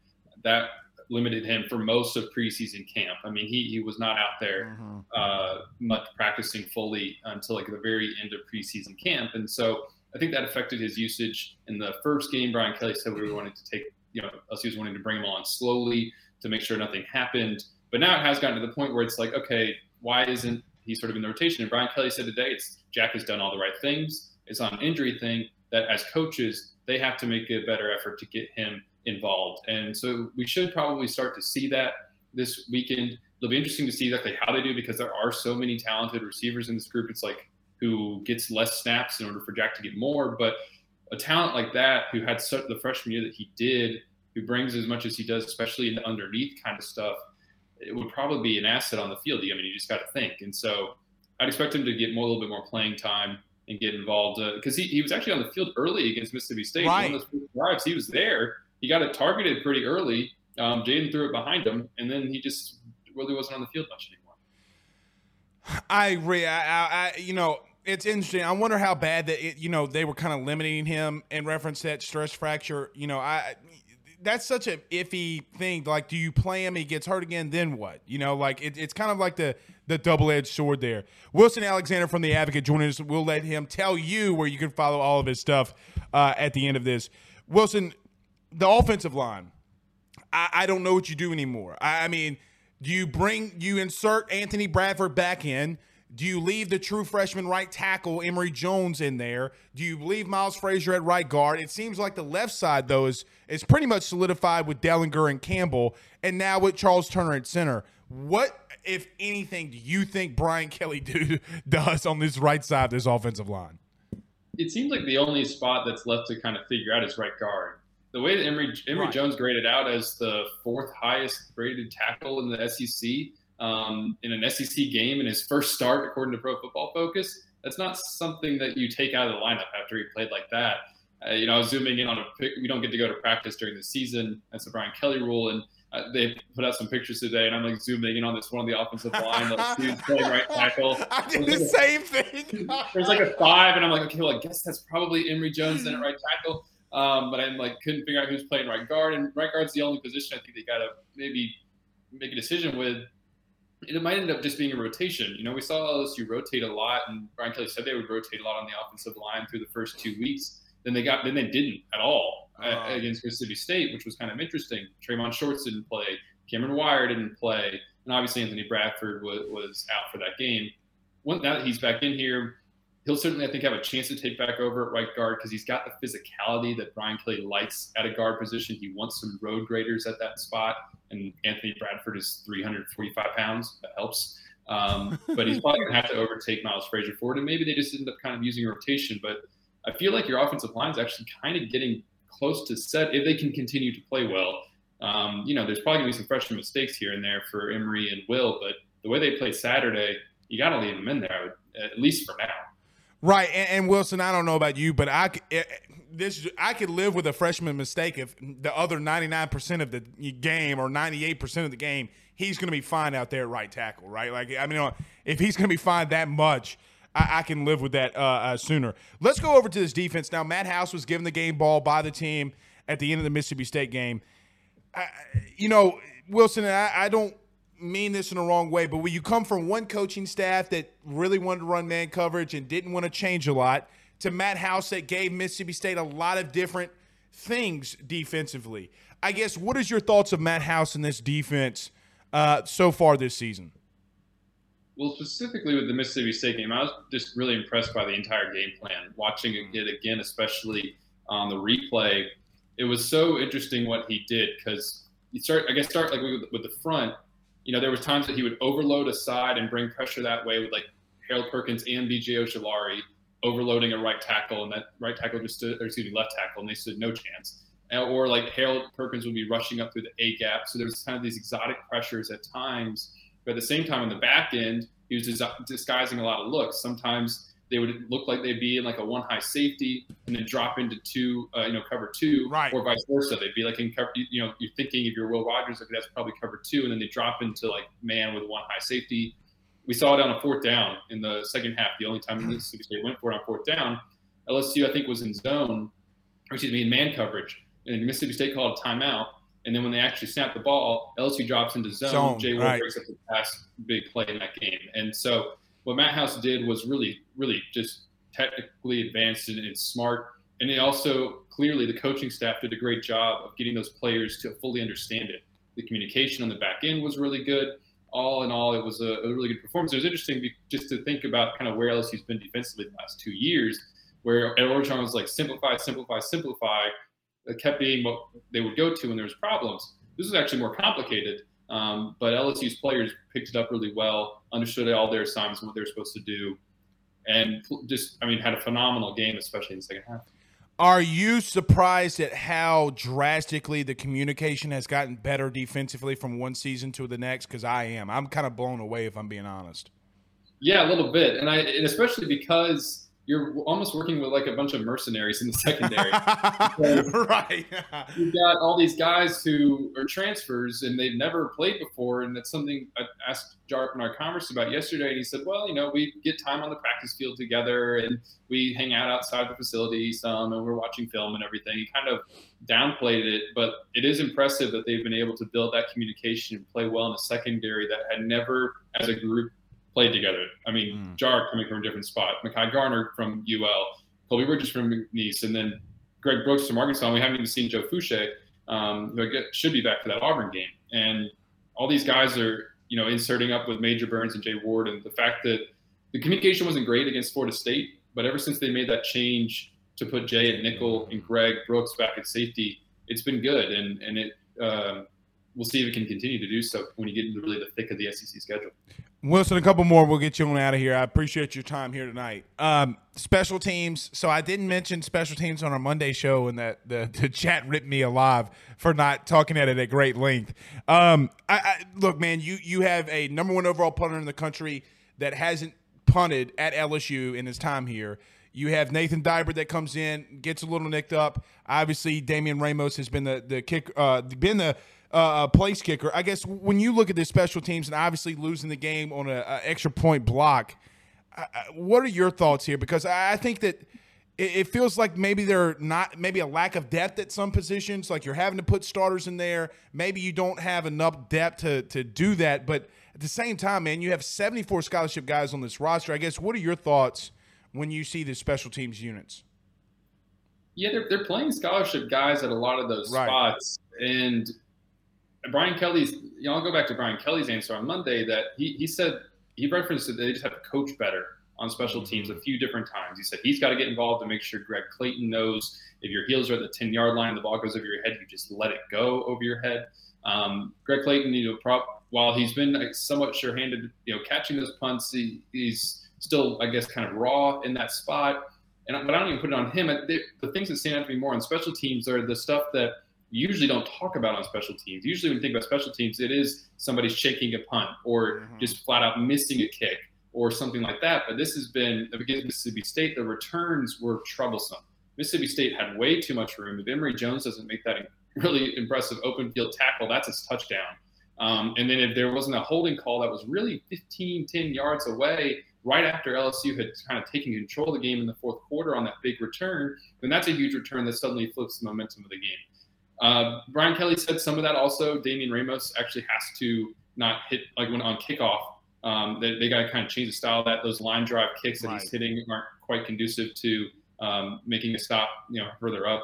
That limited him for most of preseason camp. I mean, he, he was not out there mm-hmm. uh, much practicing fully until like the very end of preseason camp. And so I think that affected his usage in the first game. Brian Kelly said we wanting to take, you know, us he was wanting to bring him on slowly to make sure nothing happened. But now it has gotten to the point where it's like, okay, why isn't he sort of in the rotation? And Brian Kelly said today, it's Jack has done all the right things. It's on an injury thing that as coaches, they have to make a better effort to get him involved. And so we should probably start to see that this weekend. It'll be interesting to see exactly how they do because there are so many talented receivers in this group. It's like who gets less snaps in order for Jack to get more. But a talent like that, who had such the freshman year that he did, who brings as much as he does, especially in the underneath kind of stuff, it would probably be an asset on the field. I mean, you just got to think. And so I'd expect him to get more, a little bit more playing time and get involved because uh, he, he was actually on the field early against Mississippi State. Right. One of those drives, he was there. He got it targeted pretty early. Um, Jayden threw it behind him, and then he just really wasn't on the field much anymore. I agree. I, I, I you know, it's interesting. I wonder how bad that it, you know they were kind of limiting him in reference to that stress fracture. You know, I that's such a iffy thing. Like, do you play him? He gets hurt again, then what? You know, like it, it's kind of like the the double edged sword there. Wilson Alexander from the Advocate joining us. We'll let him tell you where you can follow all of his stuff uh, at the end of this. Wilson, the offensive line. I, I don't know what you do anymore. I, I mean, do you bring you insert Anthony Bradford back in? Do you leave the true freshman right tackle Emery Jones in there? Do you leave Miles Frazier at right guard? It seems like the left side though is is pretty much solidified with Dellinger and Campbell, and now with Charles Turner at center. What, if anything, do you think Brian Kelly do does on this right side of this offensive line? It seems like the only spot that's left to kind of figure out is right guard. The way that Emery, Emory right. Jones graded out as the fourth highest graded tackle in the SEC um, in an SEC game in his first start, according to Pro Football Focus. That's not something that you take out of the lineup after he played like that. Uh, you know, I was zooming in on a pic. We don't get to go to practice during the season. That's the Brian Kelly rule. And uh, they put out some pictures today, and I'm like zooming in on this one on the offensive line, like dude playing right tackle. I did the like same a, thing. there's like a five, and I'm like, okay, well, I guess that's probably Emery Jones then at right tackle. Um, but I'm like, couldn't figure out who's playing right guard, and right guard's the only position I think they got to maybe make a decision with it might end up just being a rotation. You know, we saw LSU rotate a lot, and Brian Kelly said they would rotate a lot on the offensive line through the first two weeks. Then they got, then they didn't at all uh, against Mississippi State, which was kind of interesting. Tramon Shorts didn't play, Cameron Wire didn't play, and obviously Anthony Bradford was, was out for that game. When, now that he's back in here, he'll certainly, I think, have a chance to take back over at right guard because he's got the physicality that Brian Kelly likes at a guard position. He wants some road graders at that spot, and Anthony Bradford is 345 pounds. That helps. Um, but he's probably going to have to overtake Miles Frazier for it, and maybe they just end up kind of using a rotation. But I feel like your offensive line is actually kind of getting close to set if they can continue to play well. Um, you know, there's probably going to be some freshman mistakes here and there for Emery and Will, but the way they played Saturday, you got to leave them in there, at least for now. Right, and, and, Wilson, I don't know about you, but I eh, this I could live with a freshman mistake if the other ninety nine percent of the game or ninety eight percent of the game he's going to be fine out there at right tackle, right? Like I mean, if he's going to be fine that much. I, I can live with that uh, uh, sooner. Let's go over to this defense now. Matt House was given the game ball by the team at the end of the Mississippi State game. I, you know, Wilson, I, I don't mean this in the wrong way, but when you come from one coaching staff that really wanted to run man coverage and didn't want to change a lot, to Matt House that gave Mississippi State a lot of different things defensively. I guess what is your thoughts of Matt House in this defense uh, so far this season? Well, specifically with the Mississippi State game, I was just really impressed by the entire game plan. Watching it again, especially on the replay, it was so interesting what he did because you start, I guess, start like with the front. You know, there was times that he would overload a side and bring pressure that way with like Harold Perkins and BJ Ojulari overloading a right tackle, and that right tackle just stood, or excuse me, left tackle, and they stood no chance. Uh, Or like Harold Perkins would be rushing up through the A gap. So there was kind of these exotic pressures at times but at the same time, on the back end, he was dis- disguising a lot of looks. Sometimes they would look like they'd be in like a one high safety and then drop into two, uh, you know, cover two, Right. or vice versa. They'd be like in cover, you know, you're thinking if you're Will Rogers, like that's probably cover two, and then they drop into like man with one high safety. We saw it on a fourth down in the second half. The only time Mississippi State went for it on fourth down, LSU I think was in zone, or excuse me, in man coverage, and Mississippi State called a timeout. And then when they actually snap the ball, LSU drops into zone. Zone, Jay Ward right. breaks up the pass, big play in that game. And so what Matt House did was really, really just technically advanced and smart. And it also clearly the coaching staff did a great job of getting those players to fully understand it. The communication on the back end was really good. All in all, it was a, a really good performance. It was interesting just to think about kind of where LSU's been defensively the last two years, where Ed Orgeron was like simplify, simplify, simplify. It kept being what they would go to when there was problems. This is actually more complicated, um, but LSU's players picked it up really well, understood all their assignments and what they're supposed to do, and just, I mean, had a phenomenal game, especially in the second half. Are you surprised at how drastically the communication has gotten better defensively from one season to the next? Because I am. I'm kind of blown away, if I'm being honest. Yeah, a little bit, and I, and especially because you're almost working with like a bunch of mercenaries in the secondary. right. You've got all these guys who are transfers and they've never played before, and that's something I asked Jarrick Bernard-Converse about yesterday, and he said, "Well, you know, we get time on the practice field together, and we hang out outside the facility some, and we're watching film and everything." He kind of downplayed it, but it is impressive that they've been able to build that communication and play well in a secondary that had never, as a group, played together. I mean, Mm. Jarrick coming from a different spot, Mekhi Garner from UL, Colby Bridges from Nice, and then Greg Brooks from Arkansas. We haven't even seen Joe Foucha, um, who I get, should be back for that Auburn game. And all these guys are, you know, inserting up with Major Burns and Jay Ward. And the fact that the communication wasn't great against Florida State, but ever since they made that change to put Jay and nickel and Greg Brooks back at safety, it's been good. And, and it, um, we'll see if it can continue to do so when you get into really the thick of the SEC schedule. Wilson, a couple more. We'll get you on out of here. I appreciate your time here tonight. Um, special teams. So I didn't mention special teams on our Monday show, and that the, the chat ripped me alive for not talking at it at great length. Um, I, I, look, man, you you have a number one overall punter in the country that hasn't punted at LSU in his time here. You have Nathan Dibert that comes in, gets a little nicked up. Obviously, Damian Ramos has been the the kick, uh, been the uh, place kicker. I guess when you look at the special teams and obviously losing the game on an extra point block, what are your thoughts here? Because I, I think that it, it feels like maybe they're not, maybe a lack of depth at some positions. Like you're having to put starters in there. Maybe you don't have enough depth to to do that. But at the same time, man, you have 74 scholarship guys on this roster. I guess what are your thoughts when you see the special teams units? Yeah, they're, they're playing scholarship guys at a lot of those Right. spots. And Brian Kelly's, you know, I'll go back to Brian Kelly's answer on Monday that he, he said, he referenced that they just have to coach better on special teams a few different times. He said he's got to get involved to make sure Greg Clayton knows if your heels are at the 10 yard line, the ball goes over your head, you just let it go over your head. Um, Greg Clayton, you know, prop, while he's been like, somewhat sure handed, you know, catching those punts, he, he's still, I guess, kind of raw in that spot. And but I don't even put it on him. The, the things that stand out to me more on special teams are the stuff that usually don't talk about on special teams. Usually, when you think about special teams, it is somebody shaking a punt or Mhm. just flat out missing a kick or something like that. But this has been against Mississippi State. The returns were troublesome. Mississippi State had way too much room. If Emery Jones doesn't make that really impressive open field tackle, that's his touchdown. Um, and then if there wasn't a holding call that was really 15, 10 yards away, right after LSU had kind of taken control of the game in the fourth quarter on that big return, then that's a huge return that suddenly flips the momentum of the game. Uh, Brian Kelly said some of that also. Damian Ramos actually has to not hit like when on kickoff. Um, they, they got to kind of change the style that those line drive kicks that Right. he's hitting aren't quite conducive to um, making a stop, you know, further up.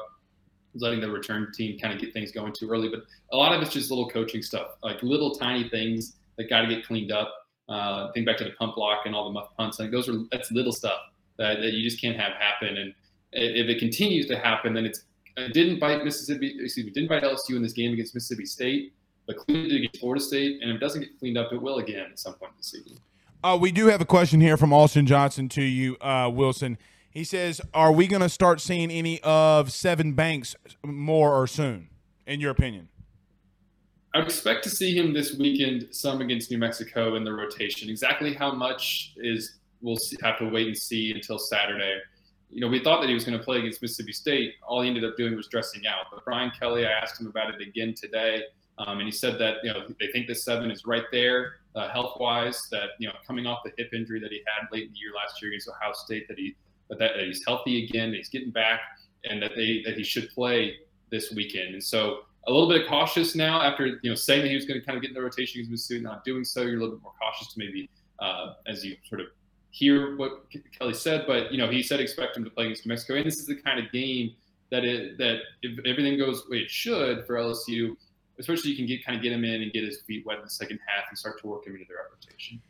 Letting the return team kind of get things going too early. But a lot of it's just little coaching stuff, like little tiny things that got to get cleaned up. Uh, think back to the pump block and all the muff punts. Like those are that's little stuff that, that you just can't have happen. And if it continues to happen, then it's it didn't bite Mississippi. Excuse me, didn't bite LSU in this game against Mississippi State, but cleaned it against Florida State. And if it doesn't get cleaned up, it will again at some point this season. Uh, we do have a question here from Austin Johnson to you, uh, Wilson. He says, "Are we going to start seeing any of Sevyn Banks more or soon, in your opinion?" I expect to see him this weekend, some against New Mexico in the rotation. Exactly how much is we'll see, have to wait and see until Saturday. You know, we thought that he was going to play against Mississippi State. All he ended up doing was dressing out. But Brian Kelly, I asked him about it again today, um, and he said that you know they think that Sevyn is right there uh, health wise. That you know, coming off the hip injury that he had late in the year last year against Ohio State, that he that, that he's healthy again, he's getting back, and that they that he should play this weekend. And so a little bit cautious now after you know saying that he was going to kind of get in the rotation against Mississippi, not doing so. You're a little bit more cautious to maybe uh, as you sort of hear what Kelly said, but you know he said expect him to play against New Mexico, and this is the kind of game that it that if everything goes the way it should for LSU, especially you can get kind of get him in and get his feet wet in the second half and start to work him into their rotation.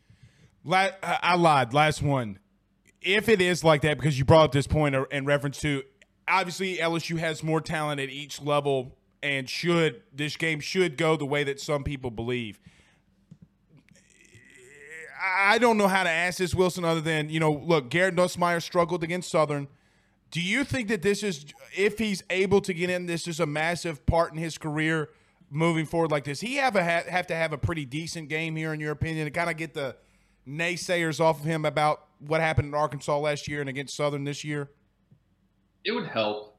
I lied. Last one. If it is like that, because you brought up this point in reference to obviously LSU has more talent at each level and should this game should go the way that some people believe. I don't know how to ask this, Wilson, other than, you know, look, Garrett Nussmeier struggled against Southern. Do you think that this is, if he's able to get in, this is a massive part in his career moving forward like this? He have a have to have a pretty decent game here, in your opinion, to kind of get the naysayers off of him about what happened in Arkansas last year and against Southern this year? It would help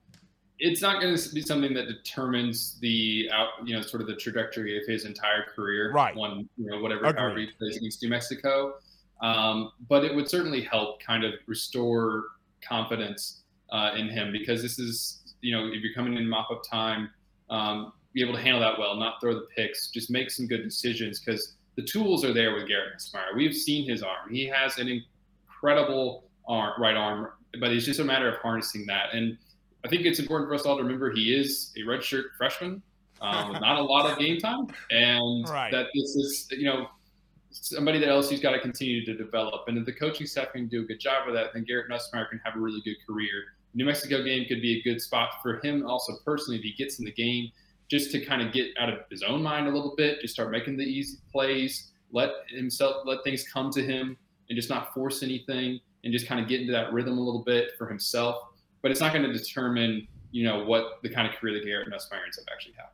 it's not going to be something that determines the out, you know, sort of the trajectory of his entire career. Right. One, you know, whatever however he plays against New Mexico, um, but it would certainly help kind of restore confidence uh, in him because this is, you know, if you're coming in mop up time, um, be able to handle that well, not throw the picks, just make some good decisions because the tools are there with Garrett Nussmeier. We've seen his arm; he has an incredible arm, right arm, but it's just a matter of harnessing that and I think it's important for us all to remember he is a redshirt freshman um, with not a lot of game time, and right. that this is you know somebody that LSU's got to continue to develop. And if the coaching staff can do a good job of that, then Garrett Nussmeier can have a really good career. New Mexico game could be a good spot for him also personally if he gets in the game, just to kind of get out of his own mind a little bit, just start making the easy plays, let himself let things come to him, and just not force anything, and just kind of get into that rhythm a little bit for himself but it's not going to determine, you know, what the kind of career that Garrett Nussmeier ends up actually having.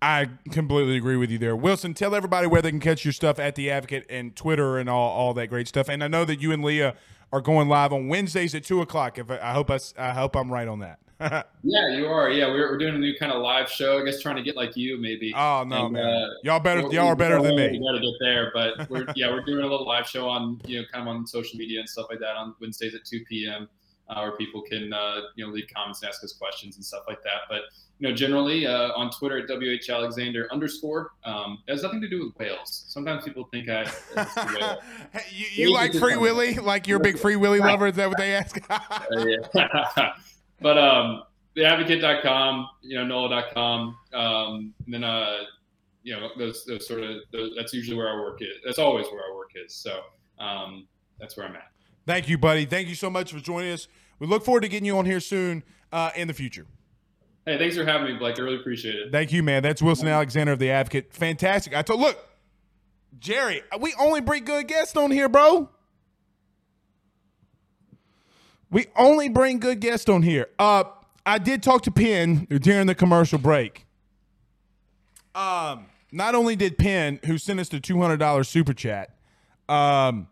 I completely agree with you there. Wilson, tell everybody where they can catch your stuff at The Advocate and Twitter and all, all that great stuff. And I know that you and Leah are going live on Wednesdays at 2 o'clock. If I, I hope I, I hope I'm right on that. yeah, you are. Yeah, we're, we're doing a new kind of live show. I guess trying to get like you, maybe. Oh no, and, man! Uh, y'all better. Y'all are better than me. We got to get there, but we're yeah, we're doing a little live show on you know kind of on social media and stuff like that on Wednesdays at 2 p.m uh, where people can uh, you know leave comments and ask us questions and stuff like that. But you know, generally uh, on Twitter at wh alexander underscore. Um, it has nothing to do with whales. Sometimes people think I. you, you like Free Willy? Like you're a big Free Willy lover? Is that what they ask? Uh, but um, theadvocate.com, you know, NOLA.com, um, and then uh, you know, those those sort of those, that's usually where our work is. That's always where our work is. So um, that's where I'm at. Thank you, buddy. Thank you so much for joining us. We look forward to getting you on here soon uh, in the future. Hey, thanks for having me, Blake. I really appreciate it. Thank you, man. That's Wilson Alexander of the Advocate. Fantastic. I told look, Jerry, we only bring good guests on here, bro. We only bring good guests on here. Uh, I did talk to Penn during the commercial break. Um, not only did Penn, who sent us the two hundred dollars super chat, um,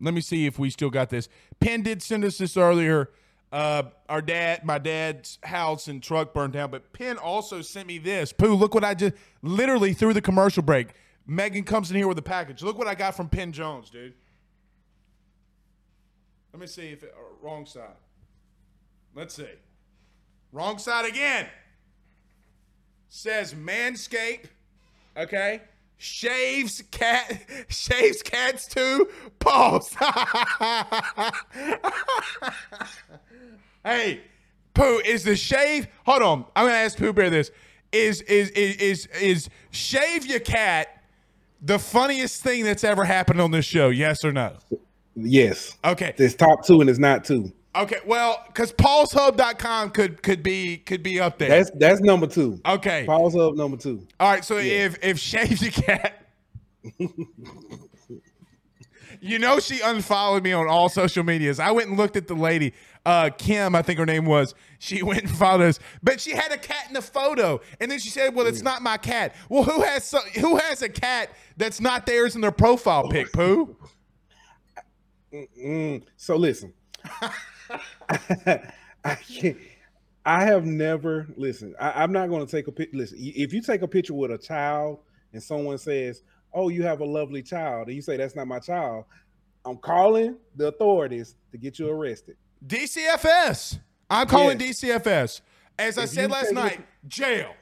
let me see if we still got this. Penn did send us this earlier. Uh, our dad, my dad's house and truck burned down, but Penn also sent me this. Pooh, look what I just literally through the commercial break. Megan comes in here with a package. Look what I got from Penn Jones, dude. Let me see if it, uh, wrong side. Let's see. Wrong side again. Says Manscape. Okay shaves cat shaves cats too. Pause. hey, Pooh, is the shave? Hold on, I'm gonna ask Pooh Bear this. Is is is is is shave your cat The funniest thing that's ever happened on this show, yes or no? Yes. Okay. It's top two and it's not two. Okay. Well, because paulshub.com could could be could be up there. That's that's number two. okay. Up number two. All right. So if if Shave the cat You know she unfollowed me on all social medias. I went and looked at the lady, uh, Kim, I think her name was. She went and followed us, but she had a cat in the photo, and then she said, "Well, it's not my cat." Well, who has so, who has a cat that's not theirs in their profile pic? Pooh. So listen, I can't. I have never listened. I, I'm not going to take a picture. Listen, if you take a picture with a child and someone says, "Oh, you have a lovely child," and you say that's not my child, I'm calling the authorities to get you arrested. DCFS. I'm calling Yes. DCFS. As I said last take a- night, jail.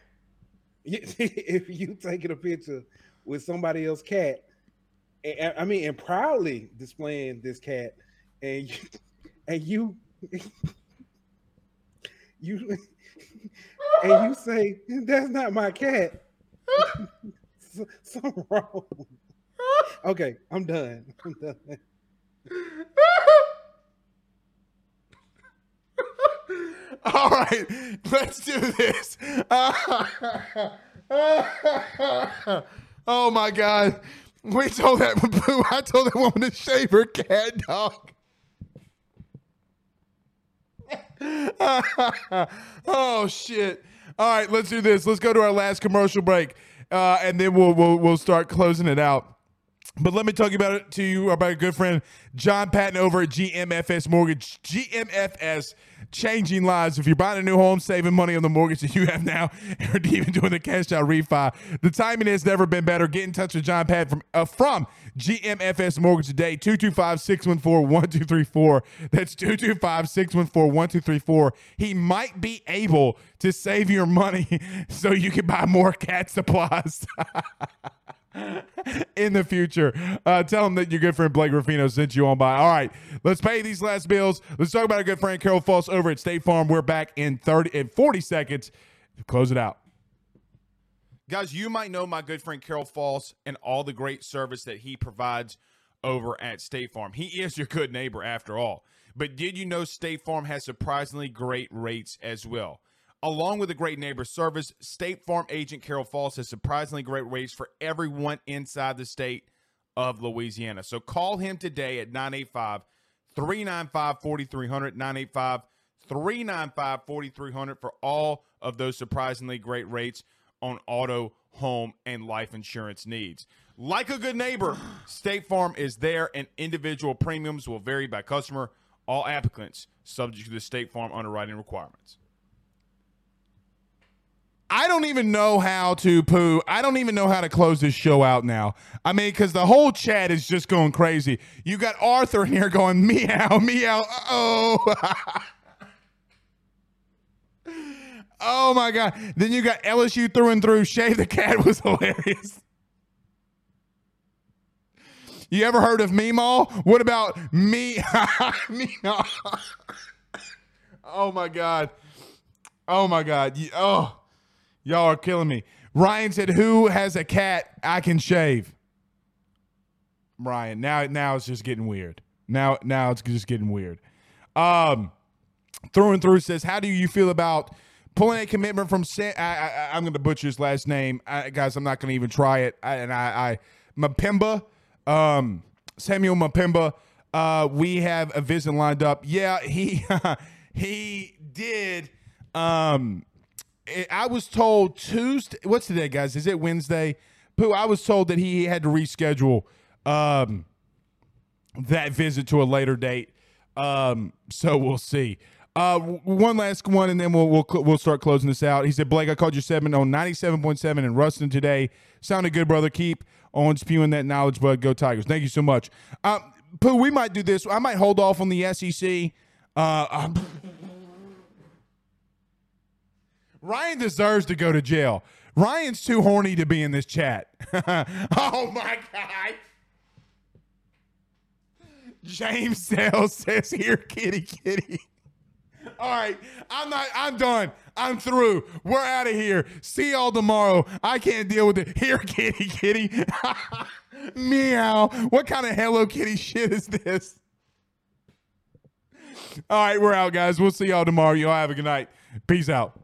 if you taking a picture with somebody else's cat, and, I mean, and proudly displaying this cat, and you, and you, you, and you say that's not my cat. So- Something wrong. Okay, I'm done. I'm done. All right, let's do this. oh my God. We told that I told that woman to shave her cat dog. oh shit. All right, let's do this. Let's go to our last commercial break. Uh, and then we'll, we'll we'll start closing it out. But let me talk about it to you about a good friend, John Patton over at GMFS Mortgage. GMFS changing lives. If you're buying a new home, saving money on the mortgage that you have now, or even doing the cash out refi, the timing has never been better. Get in touch with John Patton from uh, from GMFS Mortgage today, 225-614-1234. That's 225-614-1234. He might be able to save your money so you can buy more cat supplies. in the future. Uh, tell them that your good friend Blake Ruffino sent you on by. All right, let's pay these last bills. Let's talk about our good friend Carol Foss over at State Farm. We're back in 30 in 40 seconds. Close it out. Guys, you might know my good friend Carol Foss and all the great service that he provides over at State Farm. He is your good neighbor after all. But did you know State Farm has surprisingly great rates as well? Along with a great neighbor service, State Farm agent Carol Foss has surprisingly great rates for everyone inside the state of Louisiana. So call him today at 985 395 4300. 985 395 4300 for all of those surprisingly great rates on auto, home, and life insurance needs. Like a good neighbor, State Farm is there, and individual premiums will vary by customer. All applicants subject to the State Farm underwriting requirements. I don't even know how to poo. I don't even know how to close this show out now. I mean, because the whole chat is just going crazy. You got Arthur in here going meow, meow. Oh, oh my god. Then you got LSU through and through. Shave the cat was hilarious. You ever heard of Meemaw? What about me? Meemaw. oh my god. Oh my god. Oh. Y'all are killing me. Ryan said, "Who has a cat I can shave?" Ryan, now now it's just getting weird. Now now it's just getting weird. Um, through and through says, "How do you feel about pulling a commitment from Sam?" I, I, I'm going to butcher his last name, I, guys. I'm not going to even try it. I, and I, I Mapimba, um, Samuel Mapimba. Uh, we have a visit lined up. Yeah, he he did. Um, I was told Tuesday. What's today, guys? Is it Wednesday? Pooh, I was told that he had to reschedule um, that visit to a later date. Um, so we'll see. Uh, one last one, and then we'll we'll we'll start closing this out. He said, "Blake, I called your segment on ninety seven point seven in Ruston today. Sounded good, brother. Keep on spewing that knowledge, bud. Go Tigers. Thank you so much." Um, Pooh, we might do this. I might hold off on the SEC. Uh, um, Ryan deserves to go to jail. Ryan's too horny to be in this chat. oh my god. James Sales says here, kitty kitty. All right, I'm not. I'm done. I'm through. We're out of here. See y'all tomorrow. I can't deal with it. Here, kitty, kitty. Meow. What kind of Hello Kitty shit is this? All right, we're out, guys. We'll see y'all tomorrow. Y'all have a good night. Peace out.